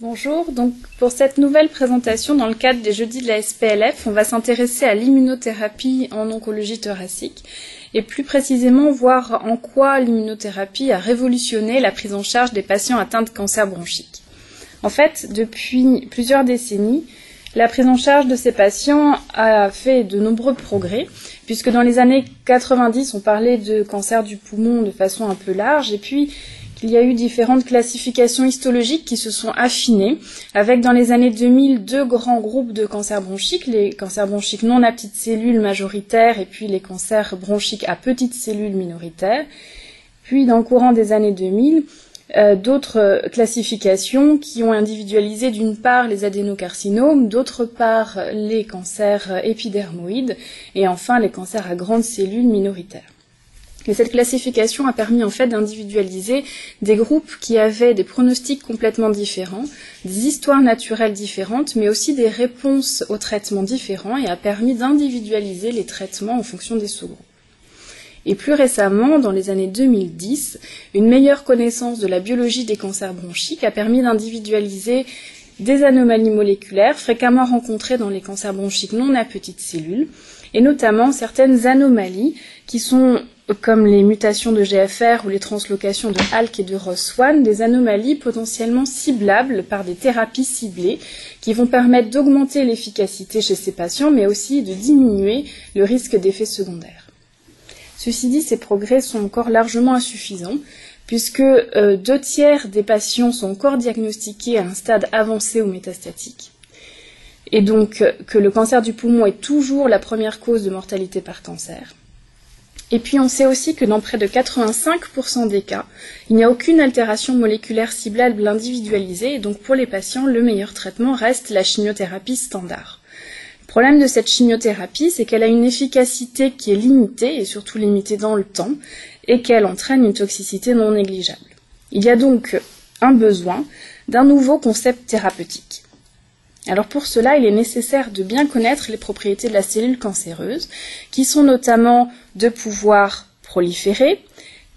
Bonjour, donc pour cette nouvelle présentation dans le cadre des jeudis de la SPLF, on va s'intéresser à l'immunothérapie en oncologie thoracique et plus précisément voir en quoi l'immunothérapie a révolutionné la prise en charge des patients atteints de cancer bronchique. En fait, depuis plusieurs décennies, la prise en charge de ces patients a fait de nombreux progrès, puisque dans les années 90, on parlait de cancer du poumon de façon un peu large, et puis il y a eu différentes classifications histologiques qui se sont affinées, avec dans les années 2000 deux grands groupes de cancers bronchiques, les cancers bronchiques non à petites cellules majoritaires et puis les cancers bronchiques à petites cellules minoritaires. Puis dans le courant des années 2000, euh, d'autres classifications qui ont individualisé d'une part les adénocarcinomes, d'autre part les cancers épidermoïdes et enfin les cancers à grandes cellules minoritaires. Et cette classification a permis en fait d'individualiser des groupes qui avaient des pronostics complètement différents, des histoires naturelles différentes, mais aussi des réponses aux traitements différents et a permis d'individualiser les traitements en fonction des sous-groupes. Et plus récemment, dans les années 2010, une meilleure connaissance de la biologie des cancers bronchiques a permis d'individualiser des anomalies moléculaires fréquemment rencontrées dans les cancers bronchiques non à petites cellules, et notamment certaines anomalies qui sont comme les mutations de GFR ou les translocations de ALK et de ROS1, des anomalies potentiellement ciblables par des thérapies ciblées qui vont permettre d'augmenter l'efficacité chez ces patients, mais aussi de diminuer le risque d'effets secondaires. Ceci dit, ces progrès sont encore largement insuffisants, puisque euh, deux tiers des patients sont encore diagnostiqués à un stade avancé ou métastatique, et donc que le cancer du poumon est toujours la première cause de mortalité par cancer et puis on sait aussi que dans près de 85% des cas, il n'y a aucune altération moléculaire ciblable individualisée, et donc pour les patients, le meilleur traitement reste la chimiothérapie standard. Le problème de cette chimiothérapie, c'est qu'elle a une efficacité qui est limitée, et surtout limitée dans le temps, et qu'elle entraîne une toxicité non négligeable. Il y a donc un besoin d'un nouveau concept thérapeutique. Alors pour cela, il est nécessaire de bien connaître les propriétés de la cellule cancéreuse, qui sont notamment de pouvoir proliférer,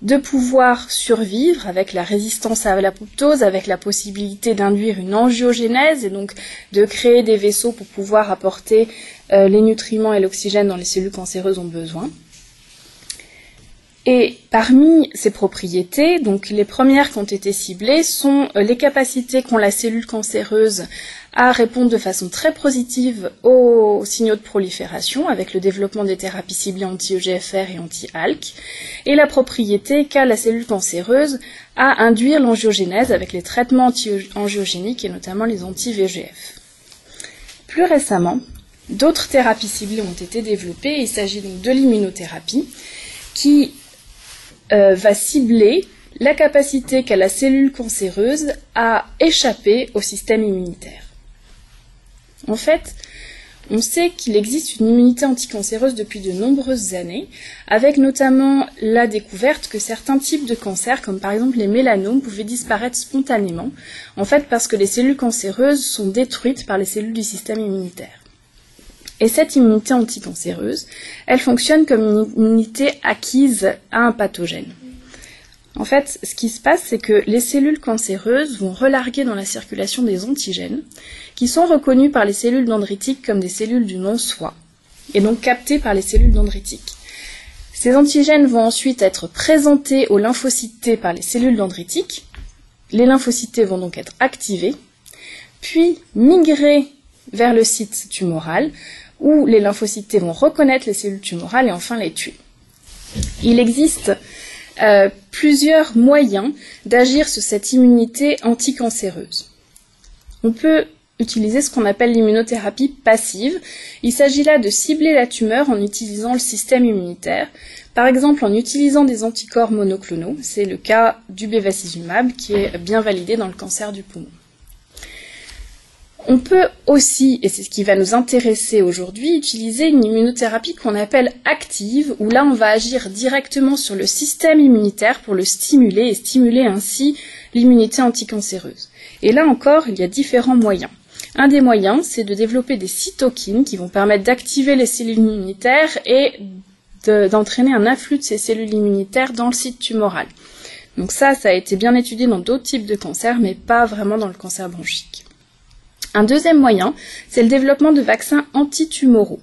de pouvoir survivre avec la résistance à l'apoptose, avec la possibilité d'induire une angiogénèse et donc de créer des vaisseaux pour pouvoir apporter euh, les nutriments et l'oxygène dont les cellules cancéreuses ont besoin. Et parmi ces propriétés, les premières qui ont été ciblées sont euh, les capacités qu'ont la cellule cancéreuse à répondre de façon très positive aux signaux de prolifération avec le développement des thérapies ciblées anti-EGFR et anti-ALK, et la propriété qu'a la cellule cancéreuse à induire l'angiogénèse avec les traitements anti-angiogéniques et notamment les anti-VGF. Plus récemment, d'autres thérapies ciblées ont été développées. Il s'agit donc de l'immunothérapie qui euh, va cibler la capacité qu'a la cellule cancéreuse à échapper au système immunitaire. En fait, on sait qu'il existe une immunité anticancéreuse depuis de nombreuses années, avec notamment la découverte que certains types de cancers, comme par exemple les mélanomes, pouvaient disparaître spontanément, en fait parce que les cellules cancéreuses sont détruites par les cellules du système immunitaire. Et cette immunité anticancéreuse, elle fonctionne comme une immunité acquise à un pathogène. En fait, ce qui se passe, c'est que les cellules cancéreuses vont relarguer dans la circulation des antigènes, qui sont reconnus par les cellules dendritiques comme des cellules du non-soi, et donc captés par les cellules dendritiques. Ces antigènes vont ensuite être présentés aux lymphocytes par les cellules dendritiques. Les lymphocytes vont donc être activés, puis migrer vers le site tumoral, où les lymphocytes vont reconnaître les cellules tumorales et enfin les tuer. Il existe euh, plusieurs moyens d'agir sur cette immunité anticancéreuse. On peut utiliser ce qu'on appelle l'immunothérapie passive. Il s'agit là de cibler la tumeur en utilisant le système immunitaire, par exemple en utilisant des anticorps monoclonaux. C'est le cas du bevacizumab qui est bien validé dans le cancer du poumon. On peut aussi, et c'est ce qui va nous intéresser aujourd'hui, utiliser une immunothérapie qu'on appelle active, où là on va agir directement sur le système immunitaire pour le stimuler et stimuler ainsi l'immunité anticancéreuse. Et là encore, il y a différents moyens. Un des moyens, c'est de développer des cytokines qui vont permettre d'activer les cellules immunitaires et d'entraîner un afflux de ces cellules immunitaires dans le site tumoral. Donc ça, ça a été bien étudié dans d'autres types de cancers, mais pas vraiment dans le cancer bronchique. Un deuxième moyen, c'est le développement de vaccins antitumoraux.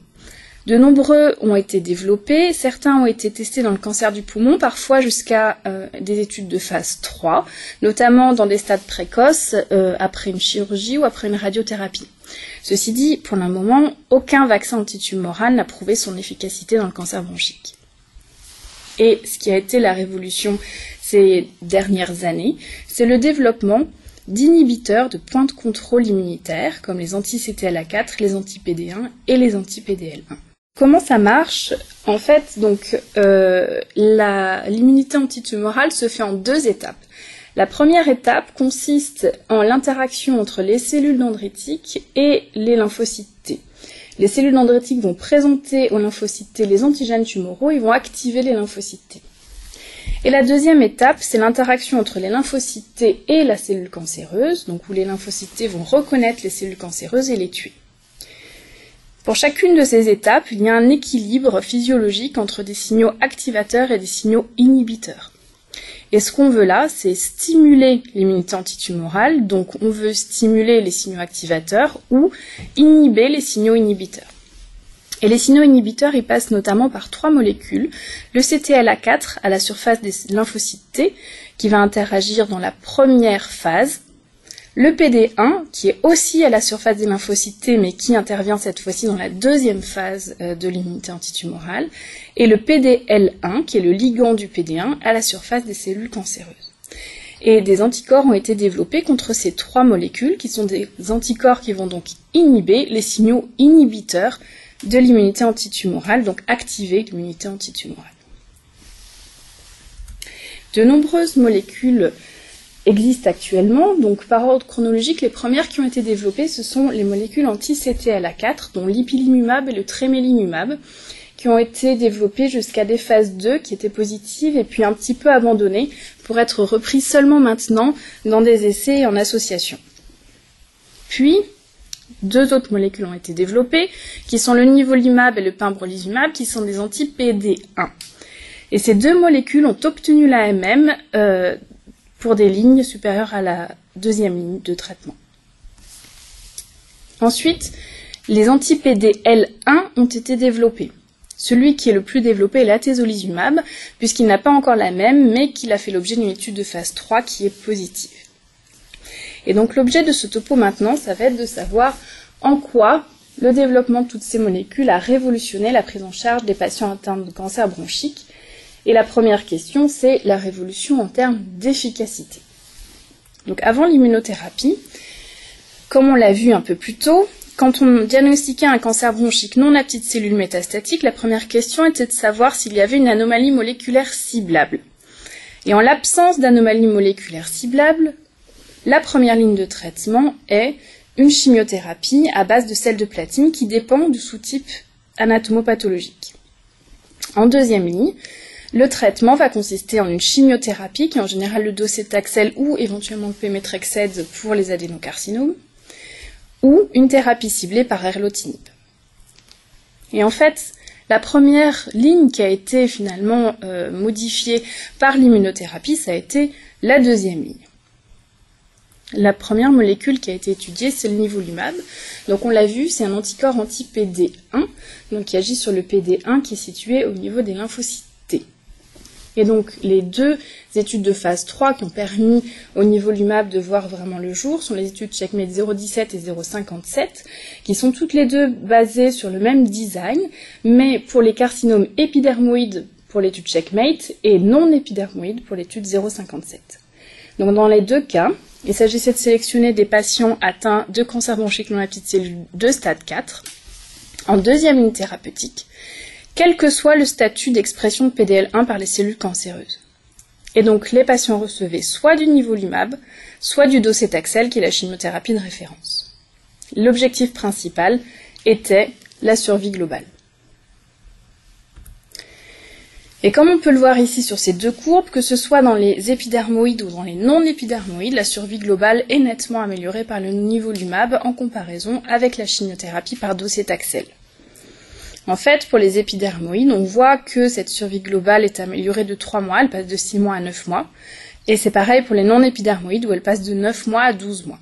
De nombreux ont été développés, certains ont été testés dans le cancer du poumon, parfois jusqu'à euh, des études de phase 3, notamment dans des stades précoces, euh, après une chirurgie ou après une radiothérapie. Ceci dit, pour le moment, aucun vaccin antitumoral n'a prouvé son efficacité dans le cancer bronchique. Et ce qui a été la révolution ces dernières années, c'est le développement d'inhibiteurs de points de contrôle immunitaire, comme les anti-CTLA4, les anti-PD1 et les anti-PDL1. Comment ça marche? En fait, donc euh, l'immunité antitumorale se fait en deux étapes. La première étape consiste en l'interaction entre les cellules dendritiques et les lymphocytes T. Les cellules dendritiques vont présenter aux lymphocytes T les antigènes tumoraux et vont activer les lymphocytes T. Et la deuxième étape, c'est l'interaction entre les lymphocytes et la cellule cancéreuse, donc où les lymphocytes vont reconnaître les cellules cancéreuses et les tuer. Pour chacune de ces étapes, il y a un équilibre physiologique entre des signaux activateurs et des signaux inhibiteurs. Et ce qu'on veut là, c'est stimuler l'immunité antitumorale, donc on veut stimuler les signaux activateurs ou inhiber les signaux inhibiteurs. Et les signaux inhibiteurs, ils passent notamment par trois molécules. Le CTLA4 à la surface des lymphocytes T, qui va interagir dans la première phase le PD1, qui est aussi à la surface des lymphocytes T, mais qui intervient cette fois-ci dans la deuxième phase euh, de l'immunité antitumorale, et le PDL1, qui est le ligand du PD1 à la surface des cellules cancéreuses. Et des anticorps ont été développés contre ces trois molécules, qui sont des anticorps qui vont donc inhiber les signaux inhibiteurs de l'immunité antitumorale, donc activer l'immunité antitumorale. De nombreuses molécules existent actuellement. Donc par ordre chronologique, les premières qui ont été développées, ce sont les molécules anti-CTLA4, dont l'ipilimumab et le tremelimumab, qui ont été développées jusqu'à des phases 2 qui étaient positives et puis un petit peu abandonnées pour être reprises seulement maintenant dans des essais en association. Puis, deux autres molécules ont été développées, qui sont le nivolumab et le pembrolizumab, qui sont des anti-PD1. Et ces deux molécules ont obtenu l'AMM euh, pour des lignes supérieures à la deuxième ligne de traitement. Ensuite, les anti-PDL1 ont été développés. Celui qui est le plus développé est l'atezolizumab, puisqu'il n'a pas encore la même, mais qu'il a fait l'objet d'une étude de phase 3 qui est positive. Et donc l'objet de ce topo maintenant, ça va être de savoir en quoi le développement de toutes ces molécules a révolutionné la prise en charge des patients atteints de cancer bronchique et la première question, c'est la révolution en termes d'efficacité. Donc avant l'immunothérapie, comme on l'a vu un peu plus tôt, quand on diagnostiquait un cancer bronchique non à petites cellules métastatiques, la première question était de savoir s'il y avait une anomalie moléculaire ciblable. Et en l'absence d'anomalie moléculaire ciblable, la première ligne de traitement est une chimiothérapie à base de sel de platine qui dépend du sous-type anatomopathologique. En deuxième ligne, le traitement va consister en une chimiothérapie, qui est en général le docétaxel ou éventuellement le pémétrexède pour les adénocarcinomes, ou une thérapie ciblée par erlotinib. Et en fait, la première ligne qui a été finalement euh, modifiée par l'immunothérapie, ça a été la deuxième ligne. La première molécule qui a été étudiée, c'est le nivolumab. Donc on l'a vu, c'est un anticorps anti-PD1, donc qui agit sur le PD1 qui est situé au niveau des lymphocytes et donc les deux études de phase 3 qui ont permis au niveau LUMAB de voir vraiment le jour sont les études Checkmate 017 et 057, qui sont toutes les deux basées sur le même design, mais pour les carcinomes épidermoïdes pour l'étude Checkmate et non épidermoïdes pour l'étude 057. Donc dans les deux cas, il s'agissait de sélectionner des patients atteints de cancer bronchique non petite cellule de stade 4 en deuxième ligne thérapeutique quel que soit le statut d'expression de PDL1 par les cellules cancéreuses. Et donc les patients recevaient soit du nivolumab, soit du docétaxel, qui est la chimiothérapie de référence. L'objectif principal était la survie globale. Et comme on peut le voir ici sur ces deux courbes, que ce soit dans les épidermoïdes ou dans les non-épidermoïdes, la survie globale est nettement améliorée par le nivolumab en comparaison avec la chimiothérapie par docétaxel. En fait, pour les épidermoïdes, on voit que cette survie globale est améliorée de 3 mois, elle passe de 6 mois à 9 mois, Et c'est pareil pour les non-épidermoïdes où elle passe de 9 mois à 12 mois.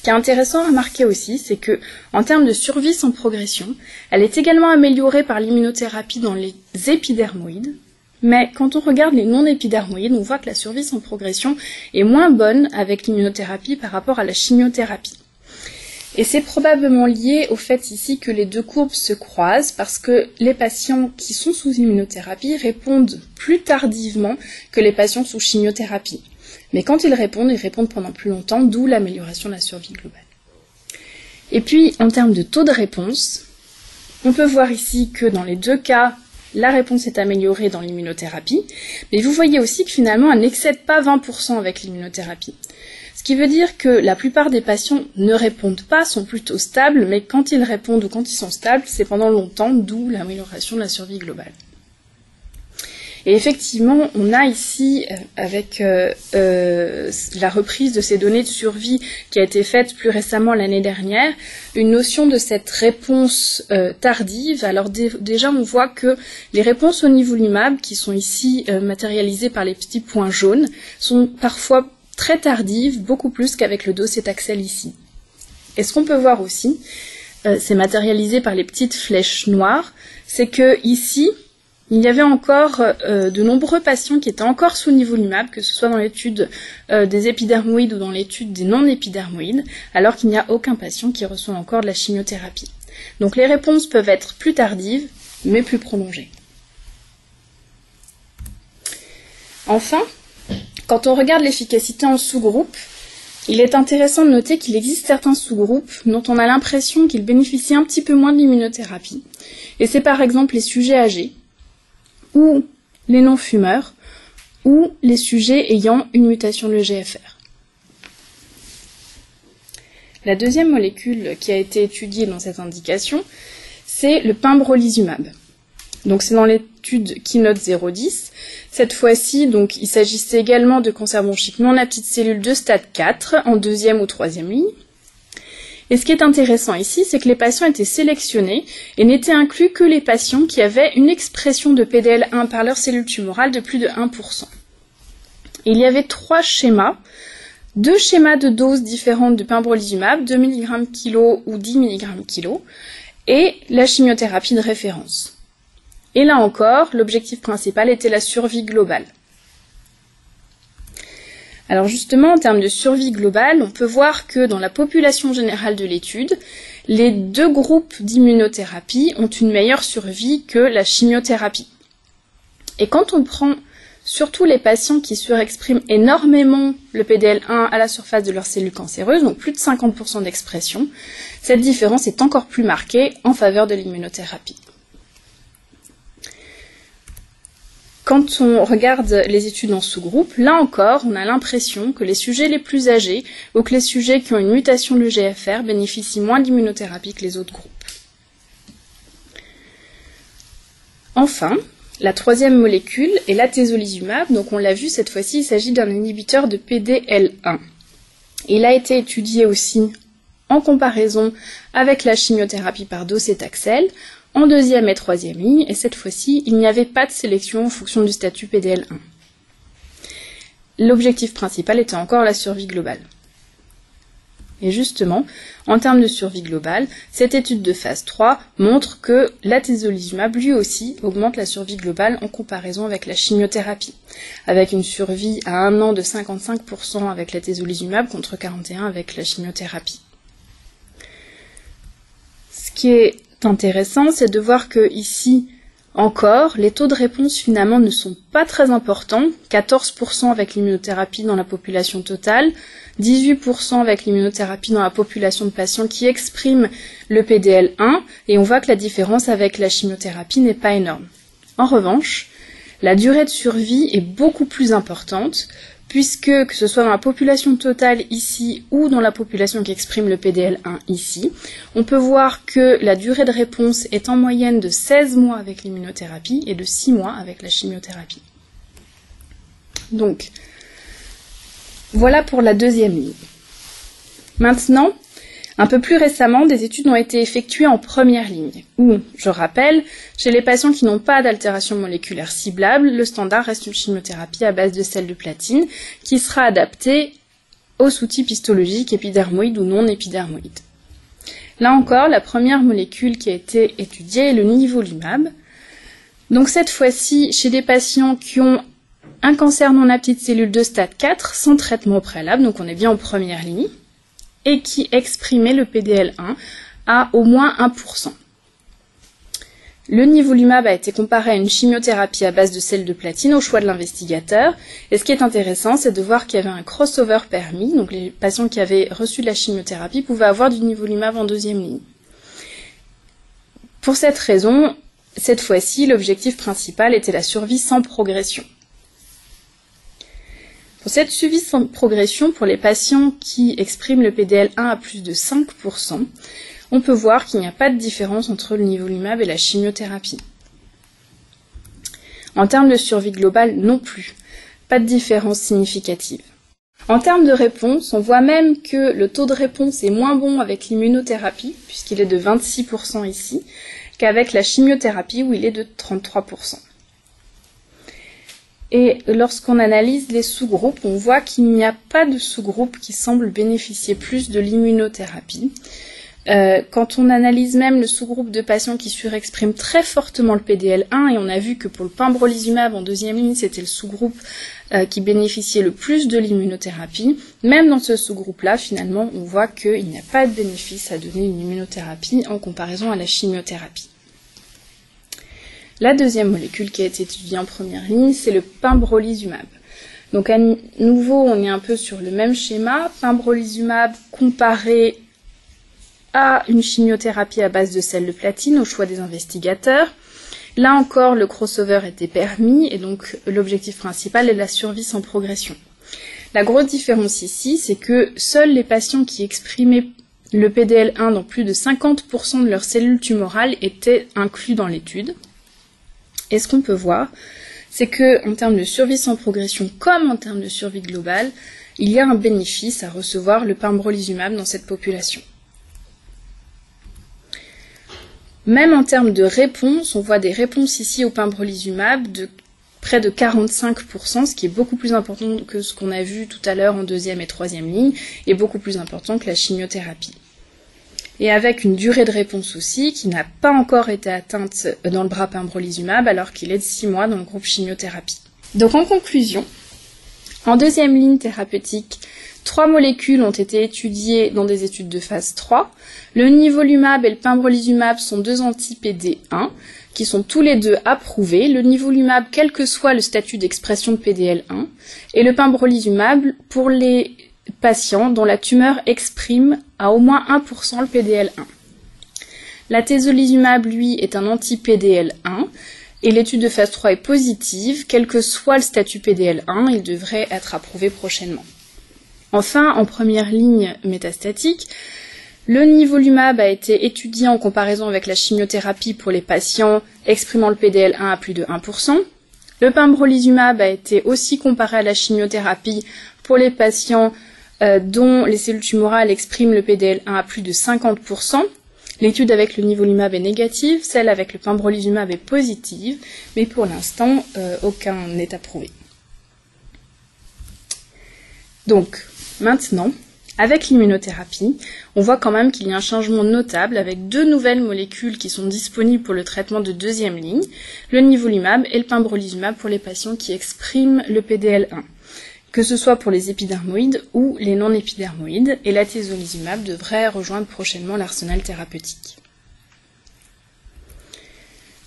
Ce qui est intéressant à remarquer aussi, c'est que, en termes de survie sans progression, elle est également améliorée par l'immunothérapie dans les épidermoïdes. Mais quand on regarde les non-épidermoïdes, on voit que la survie sans progression est moins bonne avec l'immunothérapie par rapport à la chimiothérapie. Et c'est probablement lié au fait ici que les deux courbes se croisent parce que les patients qui sont sous immunothérapie répondent plus tardivement que les patients sous chimiothérapie. Mais quand ils répondent, ils répondent pendant plus longtemps, d'où l'amélioration de la survie globale. Et puis, en termes de taux de réponse, on peut voir ici que dans les deux cas, la réponse est améliorée dans l'immunothérapie, mais vous voyez aussi que finalement, elle n'excède pas 20% avec l'immunothérapie. Ce qui veut dire que la plupart des patients ne répondent pas, sont plutôt stables, mais quand ils répondent ou quand ils sont stables, c'est pendant longtemps, d'où l'amélioration de la survie globale. Et effectivement, on a ici, euh, avec euh, euh, la reprise de ces données de survie qui a été faite plus récemment l'année dernière, une notion de cette réponse tardive. Alors déjà, on voit que les réponses au niveau nivolumab, qui sont ici matérialisées par les petits points jaunes, sont parfois très tardives, beaucoup plus qu'avec le docétaxel ici. Et ce qu'on peut voir aussi, c'est matérialisé par les petites flèches noires, c'est que ici, il y avait encore euh, de nombreux patients qui étaient encore sous niveau nivolumab, que ce soit dans l'étude euh, des épidermoïdes ou dans l'étude des non-épidermoïdes, alors qu'il n'y a aucun patient qui reçoit encore de la chimiothérapie. Donc les réponses peuvent être plus tardives, mais plus prolongées. Enfin, quand on regarde l'efficacité en sous-groupe, il est intéressant de noter qu'il existe certains sous-groupes dont on a l'impression qu'ils bénéficient un petit peu moins de l'immunothérapie. Et c'est par exemple les sujets âgés, ou les non-fumeurs, ou les sujets ayant une mutation de l'EGFR. La deuxième molécule qui a été étudiée dans cette indication, c'est le pimbrolizumab. Donc c'est dans l'étude Keynote 010. Cette fois-ci, il s'agissait également de cancer bronchique non à petite cellule de stade 4 en deuxième ou troisième ligne. Et ce qui est intéressant ici, c'est que les patients étaient sélectionnés et n'étaient inclus que les patients qui avaient une expression de PDL1 par leur cellule tumorale de plus de 1%. il y avait trois schémas, deux schémas de doses différentes de pembrolizumab, 2 mg kg ou 10 mg kg, et la chimiothérapie de référence. Et là encore, l'objectif principal était la survie globale. Alors justement, en termes de survie globale, on peut voir que dans la population générale de l'étude, les deux groupes d'immunothérapie ont une meilleure survie que la chimiothérapie. Et quand on prend surtout les patients qui surexpriment énormément le PDL1 à la surface de leurs cellules cancéreuses, donc plus de 50% d'expression, cette différence est encore plus marquée en faveur de l'immunothérapie. Quand on regarde les études en sous-groupe, là encore, on a l'impression que les sujets les plus âgés ou que les sujets qui ont une mutation de GFR bénéficient moins d'immunothérapie que les autres groupes. Enfin, la troisième molécule est l'atezolizumab. Donc on l'a vu cette fois-ci, il s'agit d'un inhibiteur de PDL1. Il a été étudié aussi en comparaison avec la chimiothérapie par docétaxel en deuxième et troisième ligne, et cette fois-ci, il n'y avait pas de sélection en fonction du statut PDL1. L'objectif principal était encore la survie globale. Et justement, en termes de survie globale, cette étude de phase 3 montre que l'atezolizumab lui aussi augmente la survie globale en comparaison avec la chimiothérapie, avec une survie à un an de 55% avec l'atezolizumab contre 41% avec la chimiothérapie. Ce qui est intéressant, c'est de voir que ici encore, les taux de réponse finalement ne sont pas très importants, 14% avec l'immunothérapie dans la population totale, 18% avec l'immunothérapie dans la population de patients qui expriment le PDL1, et on voit que la différence avec la chimiothérapie n'est pas énorme. En revanche, la durée de survie est beaucoup plus importante, puisque que ce soit dans la population totale ici ou dans la population qui exprime le PDL1 ici, on peut voir que la durée de réponse est en moyenne de 16 mois avec l'immunothérapie et de 6 mois avec la chimiothérapie. Donc, voilà pour la deuxième ligne. Maintenant, Un peu plus récemment, des études ont été effectuées en première ligne, où, je rappelle, chez les patients qui n'ont pas d'altération moléculaire ciblable, le standard reste une chimiothérapie à base de sel de platine, qui sera adaptée au sous-type histologique épidermoïde ou non épidermoïde. Là encore, la première molécule qui a été étudiée est le nivolumab. Donc cette fois-ci, chez des patients qui ont un cancer non apte de cellules de stade 4 sans traitement préalable, donc on est bien en première ligne, et qui exprimait le PDL1 à au moins 1%. Le nivolumab a été comparé à une chimiothérapie à base de sel de platine au choix de l'investigateur. Et ce qui est intéressant, c'est de voir qu'il y avait un crossover permis. Donc les patients qui avaient reçu de la chimiothérapie pouvaient avoir du nivolumab en deuxième ligne. Pour cette raison, cette fois-ci, l'objectif principal était la survie sans progression. Pour cette survie sans progression, pour les patients qui expriment le PDL1 à plus de 5%, on peut voir qu'il n'y a pas de différence entre le nivolumab et la chimiothérapie. En termes de survie globale, non plus. Pas de différence significative. En termes de réponse, on voit même que le taux de réponse est moins bon avec l'immunothérapie, puisqu'il est de 26% ici, qu'avec la chimiothérapie où il est de 33%. Et lorsqu'on analyse les sous-groupes, on voit qu'il n'y a pas de sous-groupe qui semble bénéficier plus de l'immunothérapie. Euh, quand on analyse même le sous-groupe de patients qui surexpriment très fortement le PDL1, et on a vu que pour le pembrolizumab en deuxième ligne, c'était le sous-groupe euh, qui bénéficiait le plus de l'immunothérapie, même dans ce sous-groupe-là, finalement, on voit qu'il n'y a pas de bénéfice à donner une immunothérapie en comparaison à la chimiothérapie. La deuxième molécule qui a été étudiée en première ligne, c'est le pembrolizumab. Donc à nouveau, on est un peu sur le même schéma. Pembrolizumab comparé à une chimiothérapie à base de sel de platine au choix des investigateurs. Là encore, le crossover était permis et donc l'objectif principal est la survie sans progression. La grosse différence ici, c'est que seuls les patients qui exprimaient le PDL1 dans plus de 50% de leurs cellules tumorales étaient inclus dans l'étude. Et ce qu'on peut voir, c'est que en termes de survie sans progression comme en termes de survie globale, il y a un bénéfice à recevoir le pembrolizumab dans cette population. Même en termes de réponse, on voit des réponses ici au pembrolizumab de près de 45%, ce qui est beaucoup plus important que ce qu'on a vu tout à l'heure en deuxième et troisième ligne, et beaucoup plus important que la chimiothérapie. Et avec une durée de réponse aussi qui n'a pas encore été atteinte dans le bras pembrolizumab alors qu'il est de 6 mois dans le groupe chimiothérapie. Donc en conclusion, en deuxième ligne thérapeutique, Trois molécules ont été étudiées dans des études de phase 3. Le nivolumab et le pembrolizumab sont deux anti-PD1 qui sont tous les deux approuvés. Le nivolumab, quel que soit le statut d'expression de PDL1, et le pembrolizumab pour les patients dont la tumeur exprime à au moins 1% le PDL1. La tezolizumab, lui, est un anti-PDL1 et l'étude de phase 3 est positive. Quel que soit le statut PDL1, il devrait être approuvé prochainement. Enfin, en première ligne métastatique, le nivolumab a été étudié en comparaison avec la chimiothérapie pour les patients exprimant le PDL1 à plus de 1%. Le pembrolizumab a été aussi comparé à la chimiothérapie pour les patients dont les cellules tumorales expriment le PDL1 à plus de 50%. L'étude avec le nivolumab est négative, celle avec le pembrolizumab est positive, mais pour l'instant, euh, aucun n'est approuvé. Donc, Maintenant, avec l'immunothérapie, on voit quand même qu'il y a un changement notable avec deux nouvelles molécules qui sont disponibles pour le traitement de deuxième ligne, le nivolumab et le pembrolizumab pour les patients qui expriment le PDL1, que ce soit pour les épidermoïdes ou les non-épidermoïdes, et la devrait rejoindre prochainement l'arsenal thérapeutique.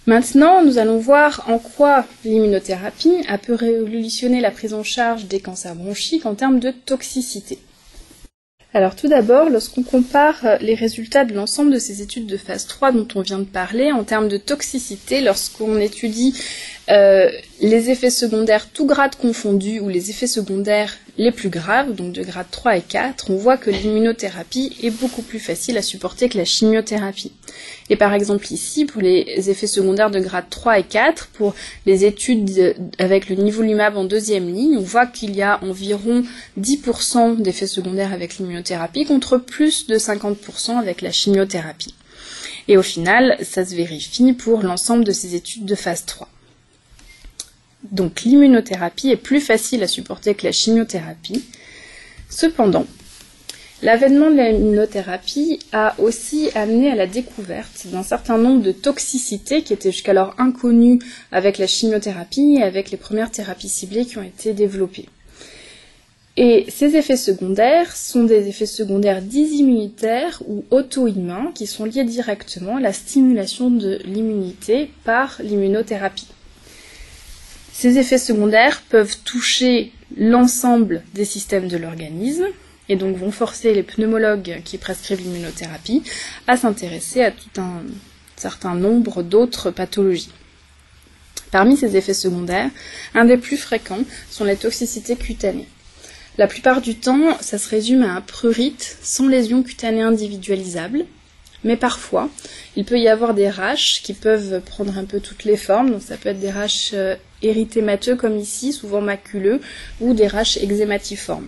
Maintenant, nous allons voir en quoi l'immunothérapie a pu révolutionner la prise en charge des cancers bronchiques en termes de toxicité. Alors tout d'abord, lorsqu'on compare euh, les résultats de l'ensemble de ces études de phase 3 dont on vient de parler en termes de toxicité, lorsqu'on étudie euh, les effets secondaires tout grade confondus ou les effets secondaires les plus graves, donc de grade 3 et 4, on voit que l'immunothérapie est beaucoup plus facile à supporter que la chimiothérapie. Et par exemple ici, pour les effets secondaires de grade 3 et 4, pour les études avec le niveau LUMAB en deuxième ligne, on voit qu'il y a environ 10% d'effets secondaires avec l'immunothérapie contre plus de 50% avec la chimiothérapie. Et au final, ça se vérifie pour l'ensemble de ces études de phase 3. Donc l'immunothérapie est plus facile à supporter que la chimiothérapie. Cependant, l'avènement de l'immunothérapie a aussi amené à la découverte d'un certain nombre de toxicités qui étaient jusqu'alors inconnues avec la chimiothérapie et avec les premières thérapies ciblées qui ont été développées. Et ces effets secondaires sont des effets secondaires dits immunitaires ou auto-immuns qui sont liés directement à la stimulation de l'immunité par l'immunothérapie. Ces effets secondaires peuvent toucher l'ensemble des systèmes de l'organisme et donc vont forcer les pneumologues qui prescrivent l'immunothérapie à s'intéresser à tout un certain nombre d'autres pathologies. Parmi ces effets secondaires, un des plus fréquents sont les toxicités cutanées. La plupart du temps, ça se résume à un prurite sans lésion cutanée individualisable, mais parfois, il peut y avoir des raches qui peuvent prendre un peu toutes les formes. Donc ça peut être des raches euh, érythémateux comme ici, souvent maculeux, ou des raches eczématiformes.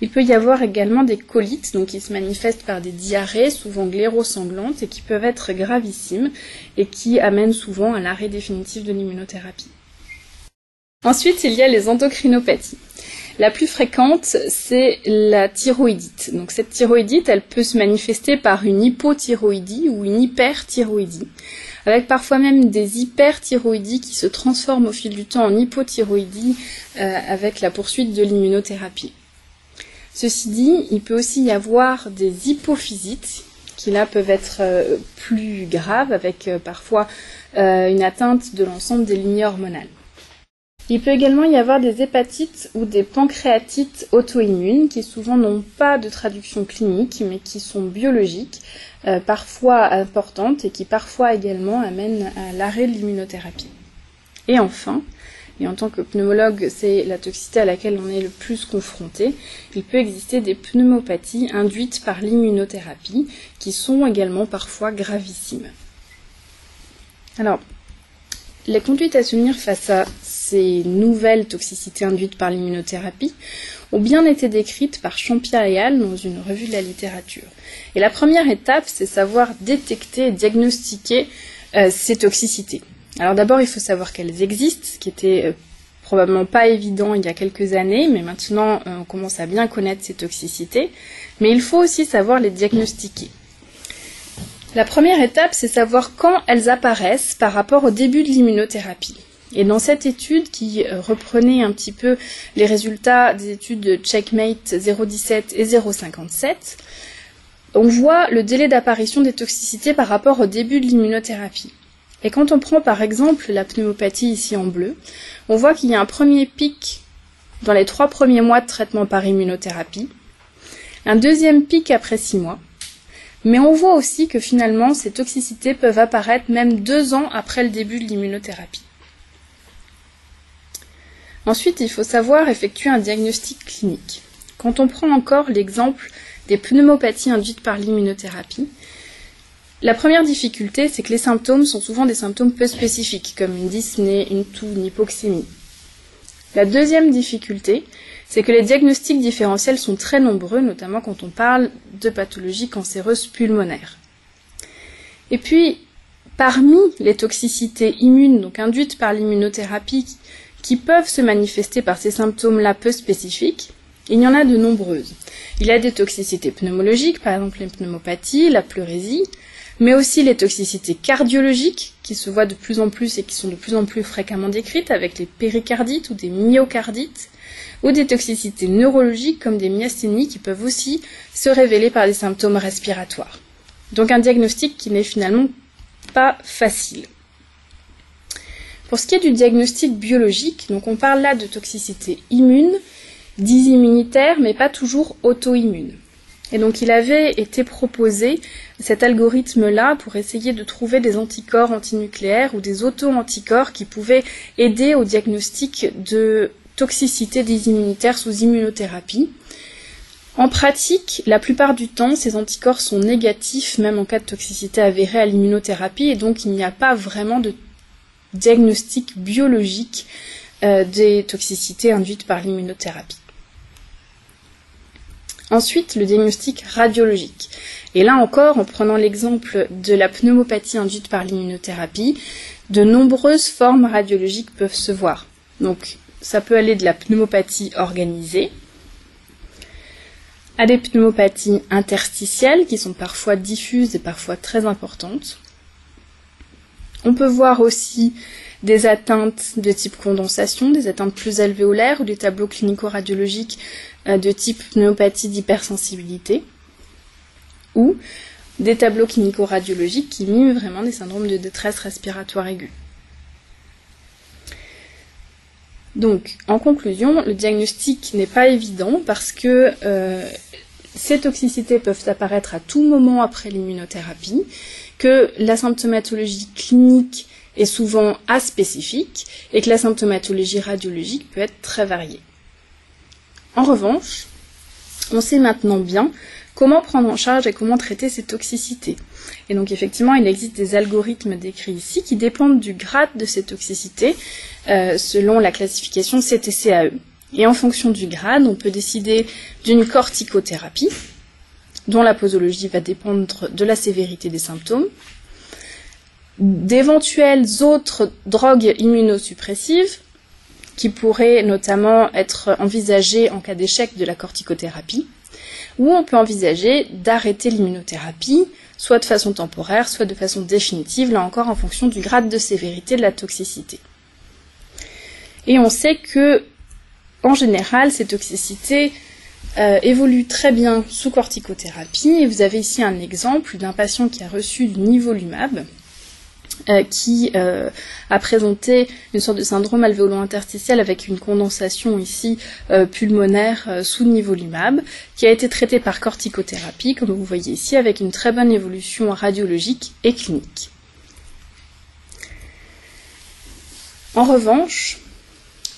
Il peut y avoir également des colites, donc qui se manifestent par des diarrhées, souvent glérosanglantes, et qui peuvent être gravissimes, et qui amènent souvent à l'arrêt définitif de l'immunothérapie. Ensuite, il y a les endocrinopathies. La plus fréquente, c'est la thyroïdite. Donc cette thyroïdite, elle peut se manifester par une hypothyroïdie ou une hyperthyroïdie, avec parfois même des hyperthyroïdies qui se transforment au fil du temps en hypothyroïdie euh, avec la poursuite de l'immunothérapie. Ceci dit, il peut aussi y avoir des hypophysites qui là peuvent être euh, plus graves avec euh, parfois une atteinte de l'ensemble des lignées hormonales. Il peut également y avoir des hépatites ou des pancréatites auto-immunes qui souvent n'ont pas de traduction clinique mais qui sont biologiques, euh, parfois importantes et qui parfois également amènent à l'arrêt de l'immunothérapie. Et enfin, et en tant que pneumologue, c'est la toxicité à laquelle on est le plus confronté, il peut exister des pneumopathies induites par l'immunothérapie qui sont également parfois gravissimes. Alors, les conduites à tenir face à ces nouvelles toxicités induites par l'immunothérapie ont bien été décrites par Champia et Al dans une revue de la littérature. Et la première étape, c'est savoir détecter et diagnostiquer euh, ces toxicités. Alors d'abord, il faut savoir qu'elles existent, ce qui était euh, probablement pas évident il y a quelques années, mais maintenant euh, on commence à bien connaître ces toxicités. Mais il faut aussi savoir les diagnostiquer. La première étape, c'est savoir quand elles apparaissent par rapport au début de l'immunothérapie. Et dans cette étude qui euh, reprenait un petit peu les résultats des études de Checkmate 017 et 057, on voit le délai d'apparition des toxicités par rapport au début de l'immunothérapie. Et quand on prend par exemple la pneumopathie ici en bleu, on voit qu'il y a un premier pic dans les trois premiers mois de traitement par immunothérapie, un deuxième pic après six mois, mais on voit aussi que finalement ces toxicités peuvent apparaître même deux ans après le début de l'immunothérapie. Ensuite, il faut savoir effectuer un diagnostic clinique. Quand on prend encore l'exemple des pneumopathies induites par l'immunothérapie, la première difficulté, c'est que les symptômes sont souvent des symptômes peu spécifiques, comme une dyspnée, une toux, une hypoxémie. La deuxième difficulté, c'est que les diagnostics différentiels sont très nombreux, notamment quand on parle de pathologies cancéreuses pulmonaires. Et puis, parmi les toxicités immunes, donc induites par l'immunothérapie, qui peuvent se manifester par ces symptômes-là peu spécifiques, il y en a de nombreuses. Il y a des toxicités pneumologiques, par exemple les pneumopathies, la pleurésie, mais aussi les toxicités cardiologiques, qui se voient de plus en plus et qui sont de plus en plus fréquemment décrites, avec les péricardites ou des myocardites, ou des toxicités neurologiques comme des myasthénies qui peuvent aussi se révéler par des symptômes respiratoires. Donc un diagnostic qui n'est finalement pas facile. Pour ce qui est du diagnostic biologique, donc on parle là de toxicité immune, disimmunitaire, mais pas toujours auto-immune. Et donc il avait été proposé cet algorithme-là pour essayer de trouver des anticorps antinucléaires ou des auto-anticorps qui pouvaient aider au diagnostic de toxicité des immunitaires sous immunothérapie. En pratique, la plupart du temps, ces anticorps sont négatifs, même en cas de toxicité avérée à l'immunothérapie, et donc il n'y a pas vraiment de diagnostic biologique euh, des toxicités induites par l'immunothérapie. Ensuite, le diagnostic radiologique. Et là encore, en prenant l'exemple de la pneumopathie induite par l'immunothérapie, de nombreuses formes radiologiques peuvent se voir. Donc, ça peut aller de la pneumopathie organisée, à des pneumopathies interstitielles qui sont parfois diffuses et parfois très importantes. On peut voir aussi des atteintes de type condensation, des atteintes plus alvéolaires ou des tableaux clinico-radiologiques euh, de type pneumopathie d'hypersensibilité ou des tableaux clinico-radiologiques qui miment vraiment des syndromes de détresse respiratoire aiguë. Donc, en conclusion, le diagnostic n'est pas évident parce que euh, ces toxicités peuvent apparaître à tout moment après l'immunothérapie, que la symptomatologie clinique est souvent aspécifique et que la symptomatologie radiologique peut être très variée. En revanche, on sait maintenant bien comment prendre en charge et comment traiter ces toxicités. Et donc effectivement, il existe des algorithmes décrits ici qui dépendent du grade de ces toxicités euh, selon la classification CTCAE. Et en fonction du grade, on peut décider d'une corticothérapie, dont la posologie va dépendre de la sévérité des symptômes, d'éventuelles autres drogues immunosuppressives, qui pourraient notamment être envisagées en cas d'échec de la corticothérapie, ou on peut envisager d'arrêter l'immunothérapie, soit de façon temporaire, soit de façon définitive, là encore en fonction du grade de sévérité de la toxicité. Et on sait que en général, ces toxicités euh, évoluent très bien sous corticothérapie. Et vous avez ici un exemple d'un patient qui a reçu du nivolumab, euh, qui euh, a présenté une sorte de syndrome alvéolo-interstitiel avec une condensation ici pulmonaire sous nivolumab, qui a été traité par corticothérapie, comme vous voyez ici, avec une très bonne évolution radiologique et clinique. En revanche,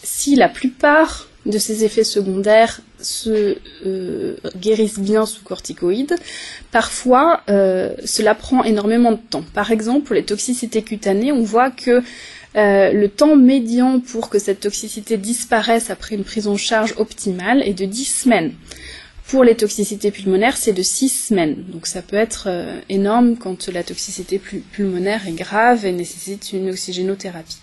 si la plupart de ces effets secondaires se euh, guérissent bien sous corticoïdes. Parfois, euh, cela prend énormément de temps. Par exemple, pour les toxicités cutanées, on voit que euh, le temps médian pour que cette toxicité disparaisse après une prise en charge optimale est de 10 semaines. Pour les toxicités pulmonaires, c'est de 6 semaines. Donc ça peut être énorme quand la toxicité pulmonaire est grave et nécessite une oxygénothérapie.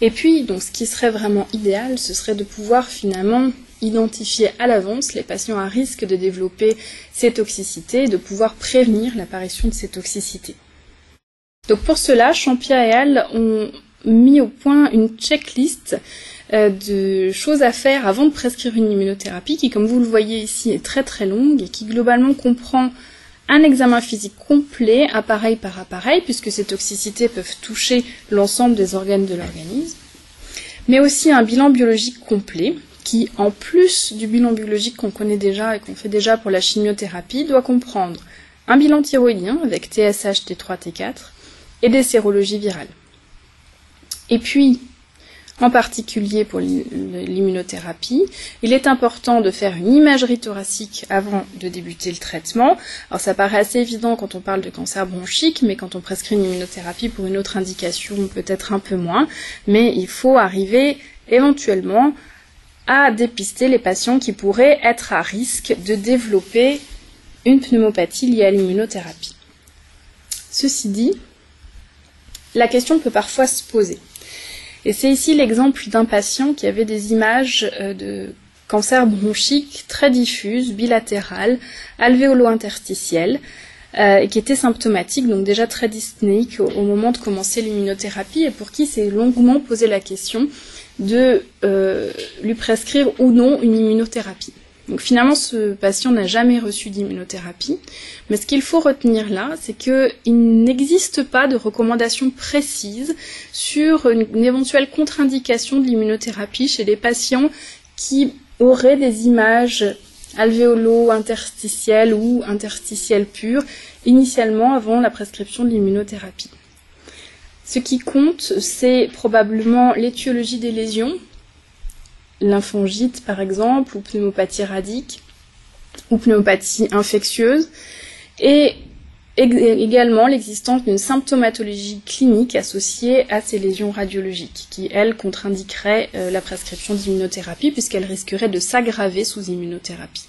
Et puis, donc, ce qui serait vraiment idéal, ce serait de pouvoir finalement identifier à l'avance les patients à risque de développer ces toxicités et de pouvoir prévenir l'apparition de ces toxicités. Donc pour cela, Champia et Al ont mis au point une checklist euh, de choses à faire avant de prescrire une immunothérapie qui, comme vous le voyez ici, est très très longue et qui globalement comprend un examen physique complet, appareil par appareil, puisque ces toxicités peuvent toucher l'ensemble des organes de l'organisme, mais aussi un bilan biologique complet, qui, en plus du bilan biologique qu'on connaît déjà et qu'on fait déjà pour la chimiothérapie, doit comprendre un bilan thyroïdien avec TSH, T3, T4 et des sérologies virales. Et puis, en particulier pour l'immunothérapie. Il est important de faire une imagerie thoracique avant de débuter le traitement. Alors ça paraît assez évident quand on parle de cancer bronchique, mais quand on prescrit une immunothérapie pour une autre indication, peut-être un peu moins. Mais il faut arriver éventuellement à dépister les patients qui pourraient être à risque de développer une pneumopathie liée à l'immunothérapie. Ceci dit, la question peut parfois se poser. Et c'est ici l'exemple d'un patient qui avait des images euh, de cancer bronchique très diffuses, bilatérales, alvéolo-interstitielles, euh, qui était symptomatique, donc déjà très dyspnéique au, moment de commencer l'immunothérapie, et pour qui s'est longuement posé la question de euh, lui prescrire ou non une immunothérapie. Donc finalement, ce patient n'a jamais reçu d'immunothérapie. Mais ce qu'il faut retenir là, c'est qu'il n'existe pas de recommandation précise sur une, éventuelle contre-indication de l'immunothérapie chez les patients qui auraient des images alvéolo-interstitielles ou interstitielles pures initialement avant la prescription de l'immunothérapie. Ce qui compte, c'est probablement l'étiologie des lésions, lymphangite par exemple, ou pneumopathie radique, ou pneumopathie infectieuse, et également l'existence d'une symptomatologie clinique associée à ces lésions radiologiques, qui, elles, contre-indiqueraient euh, la prescription d'immunothérapie puisqu'elles risqueraient de s'aggraver sous immunothérapie.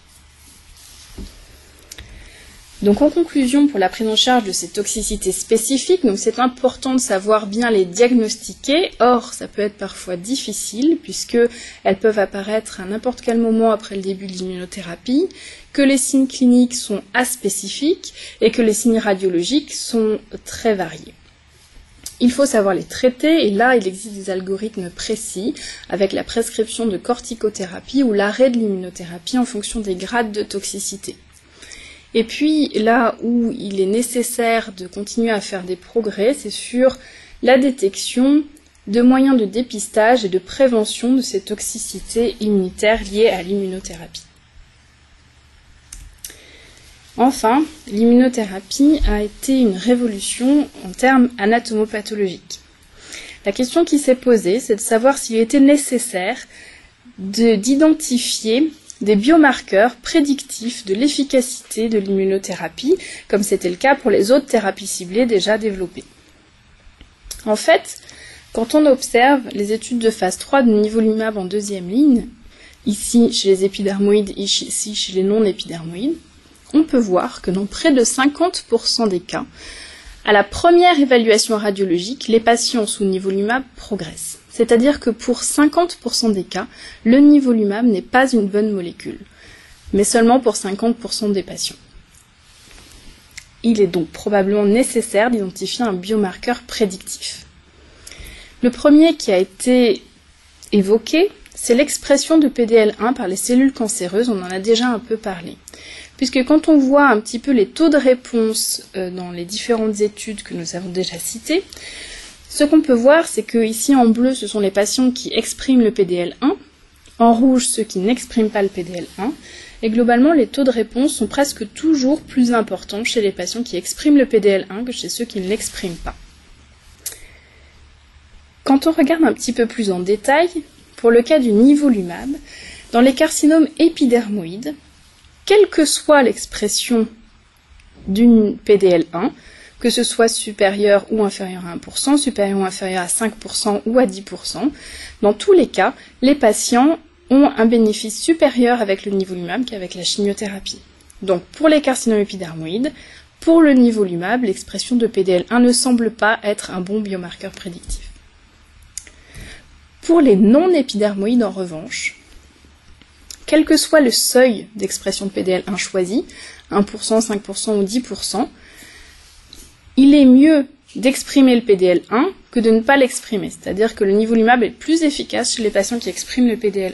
Donc en conclusion, pour la prise en charge de ces toxicités spécifiques, donc c'est important de savoir bien les diagnostiquer. Or, ça peut être parfois difficile puisque elles peuvent apparaître à n'importe quel moment après le début de l'immunothérapie, que les signes cliniques sont aspécifiques et que les signes radiologiques sont très variés. Il faut savoir les traiter et là il existe des algorithmes précis avec la prescription de corticothérapie ou l'arrêt de l'immunothérapie en fonction des grades de toxicité. Et puis là où il est nécessaire de continuer à faire des progrès, c'est sur la détection de moyens de dépistage et de prévention de ces toxicités immunitaires liées à l'immunothérapie. Enfin, l'immunothérapie a été une révolution en termes anatomopathologiques. La question qui s'est posée, c'est de savoir s'il était nécessaire d'identifier des biomarqueurs prédictifs de l'efficacité de l'immunothérapie, comme c'était le cas pour les autres thérapies ciblées déjà développées. En fait, quand on observe les études de phase 3 de nivolumab en deuxième ligne, ici chez les épidermoïdes, ici chez les non-épidermoïdes, on peut voir que dans près de 50% des cas, à la première évaluation radiologique, les patients sous nivolumab progressent. C'est-à-dire que pour 50% des cas, le nivolumab n'est pas une bonne molécule, mais seulement pour 50% des patients. Il est donc probablement nécessaire d'identifier un biomarqueur prédictif. Le premier qui a été évoqué, c'est l'expression de PDL1 par les cellules cancéreuses, on en a déjà un peu parlé. Puisque quand on voit un petit peu les taux de réponse euh, dans les différentes études que nous avons déjà citées, ce qu'on peut voir, c'est que ici en bleu, ce sont les patients qui expriment le PDL1, en rouge, ceux qui n'expriment pas le PDL1, et globalement, les taux de réponse sont presque toujours plus importants chez les patients qui expriment le PDL1 que chez ceux qui ne l'expriment pas. Quand on regarde un petit peu plus en détail, pour le cas du nivolumab, dans les carcinomes épidermoïdes, quelle que soit l'expression d'une PDL1, que ce soit supérieur ou inférieur à 1%, supérieur ou inférieur à 5% ou à 10%. Dans tous les cas, les patients ont un bénéfice supérieur avec le nivolumab qu'avec la chimiothérapie. Donc pour les carcinomes épidermoïdes, pour le nivolumab, l'expression de PDL1 ne semble pas être un bon biomarqueur prédictif. Pour les non-épidermoïdes, en revanche, quel que soit le seuil d'expression de PDL1 choisi, 1%, 5% ou 10%, il est mieux d'exprimer le PDL1 que de ne pas l'exprimer. C'est-à-dire que le nivolumab est plus efficace chez les patients qui expriment le PDL1.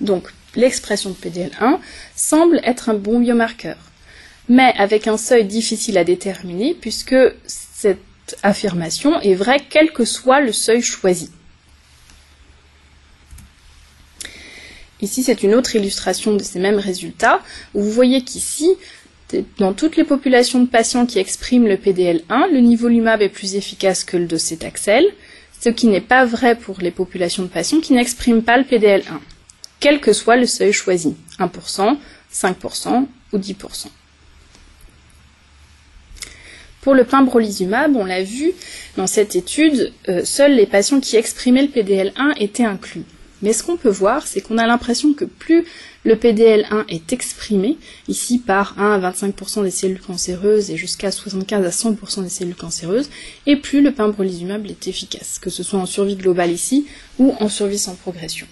Donc, l'expression de PDL1 semble être un bon biomarqueur, mais avec un seuil difficile à déterminer puisque cette affirmation est vraie quel que soit le seuil choisi. Ici, c'est une autre illustration de ces mêmes résultats, où vous voyez qu'ici, dans toutes les populations de patients qui expriment le PDL1, le niveau LUMAB est plus efficace que le docétaxel, ce qui n'est pas vrai pour les populations de patients qui n'expriment pas le PDL1, quel que soit le seuil choisi, 1%, 5% ou 10%. Pour le pimbrolizumab, on l'a vu dans cette étude, euh, seuls les patients qui exprimaient le PDL1 étaient inclus. Mais ce qu'on peut voir, c'est qu'on a l'impression que plus le PDL1 est exprimé, ici par 1 à 25% des cellules cancéreuses et jusqu'à 75 à 100% des cellules cancéreuses, et plus le pembrolizumab est efficace, que ce soit en survie globale ici ou en survie sans progression.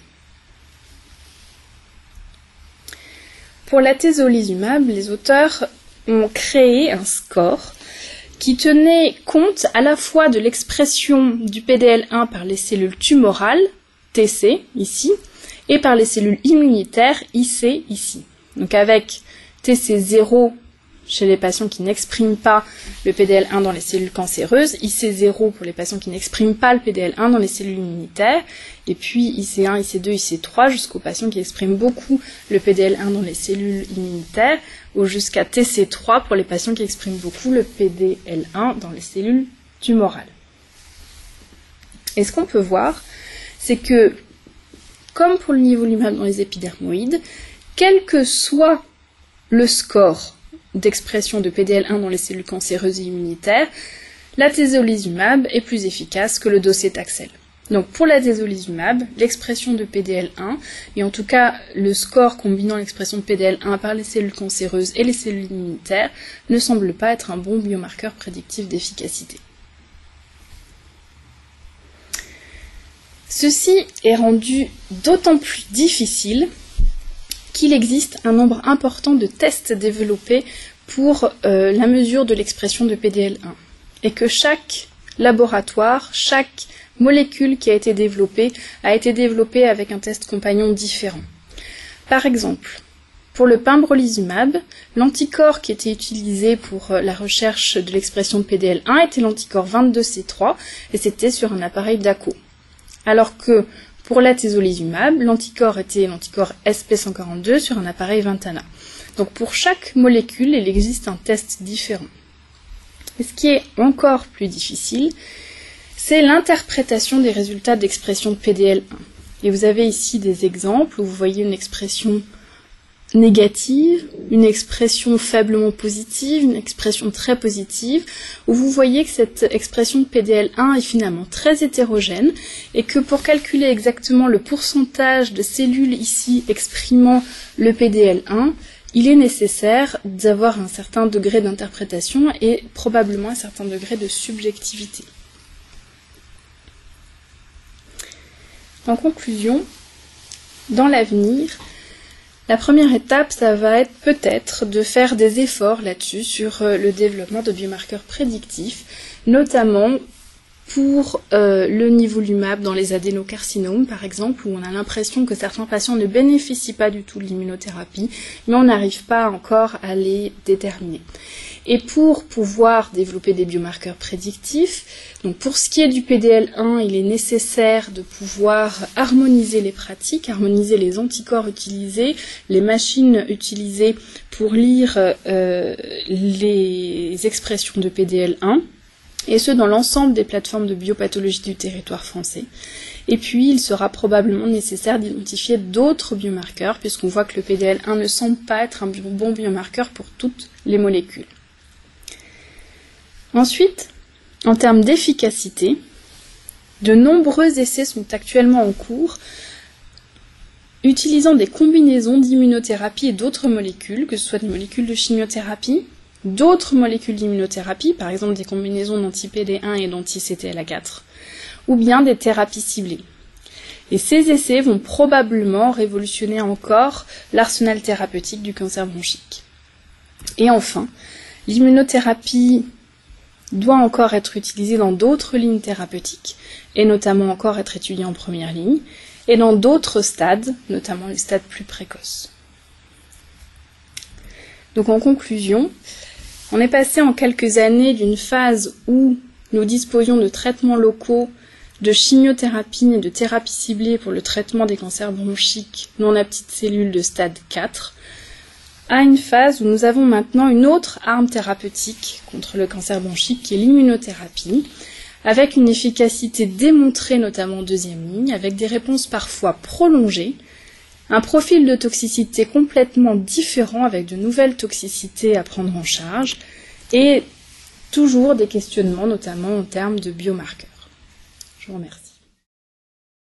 Pour l'atezolizumab, les auteurs ont créé un score qui tenait compte à la fois de l'expression du PDL1 par les cellules tumorales, TC ici, et par les cellules immunitaires IC ici. Donc avec TC0 chez les patients qui n'expriment pas le PDL1 dans les cellules cancéreuses, IC0 pour les patients qui n'expriment pas le PDL1 dans les cellules immunitaires, et puis IC1, IC2, IC3 jusqu'aux patients qui expriment beaucoup le PDL1 dans les cellules immunitaires, ou jusqu'à TC3 pour les patients qui expriment beaucoup le PDL1 dans les cellules tumorales. Et ce qu'on peut voir, c'est que, comme pour le niveau dans les épidermoïdes, quel que soit le score d'expression de PDL1 dans les cellules cancéreuses et immunitaires, la tezolizumab est plus efficace que le dossier Taxel. Donc pour la désolizumab, l'expression de PDL1, et en tout cas le score combinant l'expression de PDL1 par les cellules cancéreuses et les cellules immunitaires, ne semble pas être un bon biomarqueur prédictif d'efficacité. Ceci est rendu d'autant plus difficile qu'il existe un nombre important de tests développés pour euh, la mesure de l'expression de PDL1 et que chaque laboratoire, chaque molécule qui a été développée a été développée avec un test compagnon différent. Par exemple, pour le pimbrolizumab, l'anticorps qui était utilisé pour euh, la recherche de l'expression de PDL1 était l'anticorps 22C3 et c'était sur un appareil DACO. Alors que pour la tezolizumab, l'anticorps était l'anticorps SP142 sur un appareil Ventana. Donc pour chaque molécule, il existe un test différent. Et ce qui est encore plus difficile, c'est l'interprétation des résultats d'expression de PDL1. Et vous avez ici des exemples où vous voyez une expression négative, une expression faiblement positive, une expression très positive, où vous voyez que cette expression de PDL1 est finalement très hétérogène et que pour calculer exactement le pourcentage de cellules ici exprimant le PDL1, il est nécessaire d'avoir un certain degré d'interprétation et probablement un certain degré de subjectivité. En conclusion, dans l'avenir, la première étape, ça va être peut-être de faire des efforts là-dessus sur euh, le développement de biomarqueurs prédictifs, notamment pour euh, le nivolumab dans les adénocarcinomes, par exemple, où on a l'impression que certains patients ne bénéficient pas du tout de l'immunothérapie, mais on n'arrive pas encore à les déterminer. Et pour pouvoir développer des biomarqueurs prédictifs, donc pour ce qui est du PDL1, il est nécessaire de pouvoir harmoniser les pratiques, harmoniser les anticorps utilisés, les machines utilisées pour lire euh, les expressions de PDL1 et ce dans l'ensemble des plateformes de biopathologie du territoire français. Et puis, il sera probablement nécessaire d'identifier d'autres biomarqueurs, puisqu'on voit que le PDL1 ne semble pas être un bon biomarqueur pour toutes les molécules. Ensuite, en termes d'efficacité, de nombreux essais sont actuellement en cours utilisant des combinaisons d'immunothérapie et d'autres molécules, que ce soit des molécules de chimiothérapie, d'autres molécules d'immunothérapie, par exemple des combinaisons d'anti-PD1 et d'anti-CTLA4, ou bien des thérapies ciblées. Et ces essais vont probablement révolutionner encore l'arsenal thérapeutique du cancer bronchique. Et enfin, l'immunothérapie doit encore être utilisé dans d'autres lignes thérapeutiques, et notamment encore être étudié en première ligne, et dans d'autres stades, notamment les stades plus précoces. Donc en conclusion, on est passé en quelques années d'une phase où nous disposions de traitements locaux, de chimiothérapie et de thérapie ciblée pour le traitement des cancers bronchiques non à petites cellules de stade 4, à une phase où nous avons maintenant une autre arme thérapeutique contre le cancer bronchique qui est l'immunothérapie, avec une efficacité démontrée notamment en deuxième ligne, avec des réponses parfois prolongées, un profil de toxicité complètement différent avec de nouvelles toxicités à prendre en charge et toujours des questionnements notamment en termes de biomarqueurs. Je vous remercie.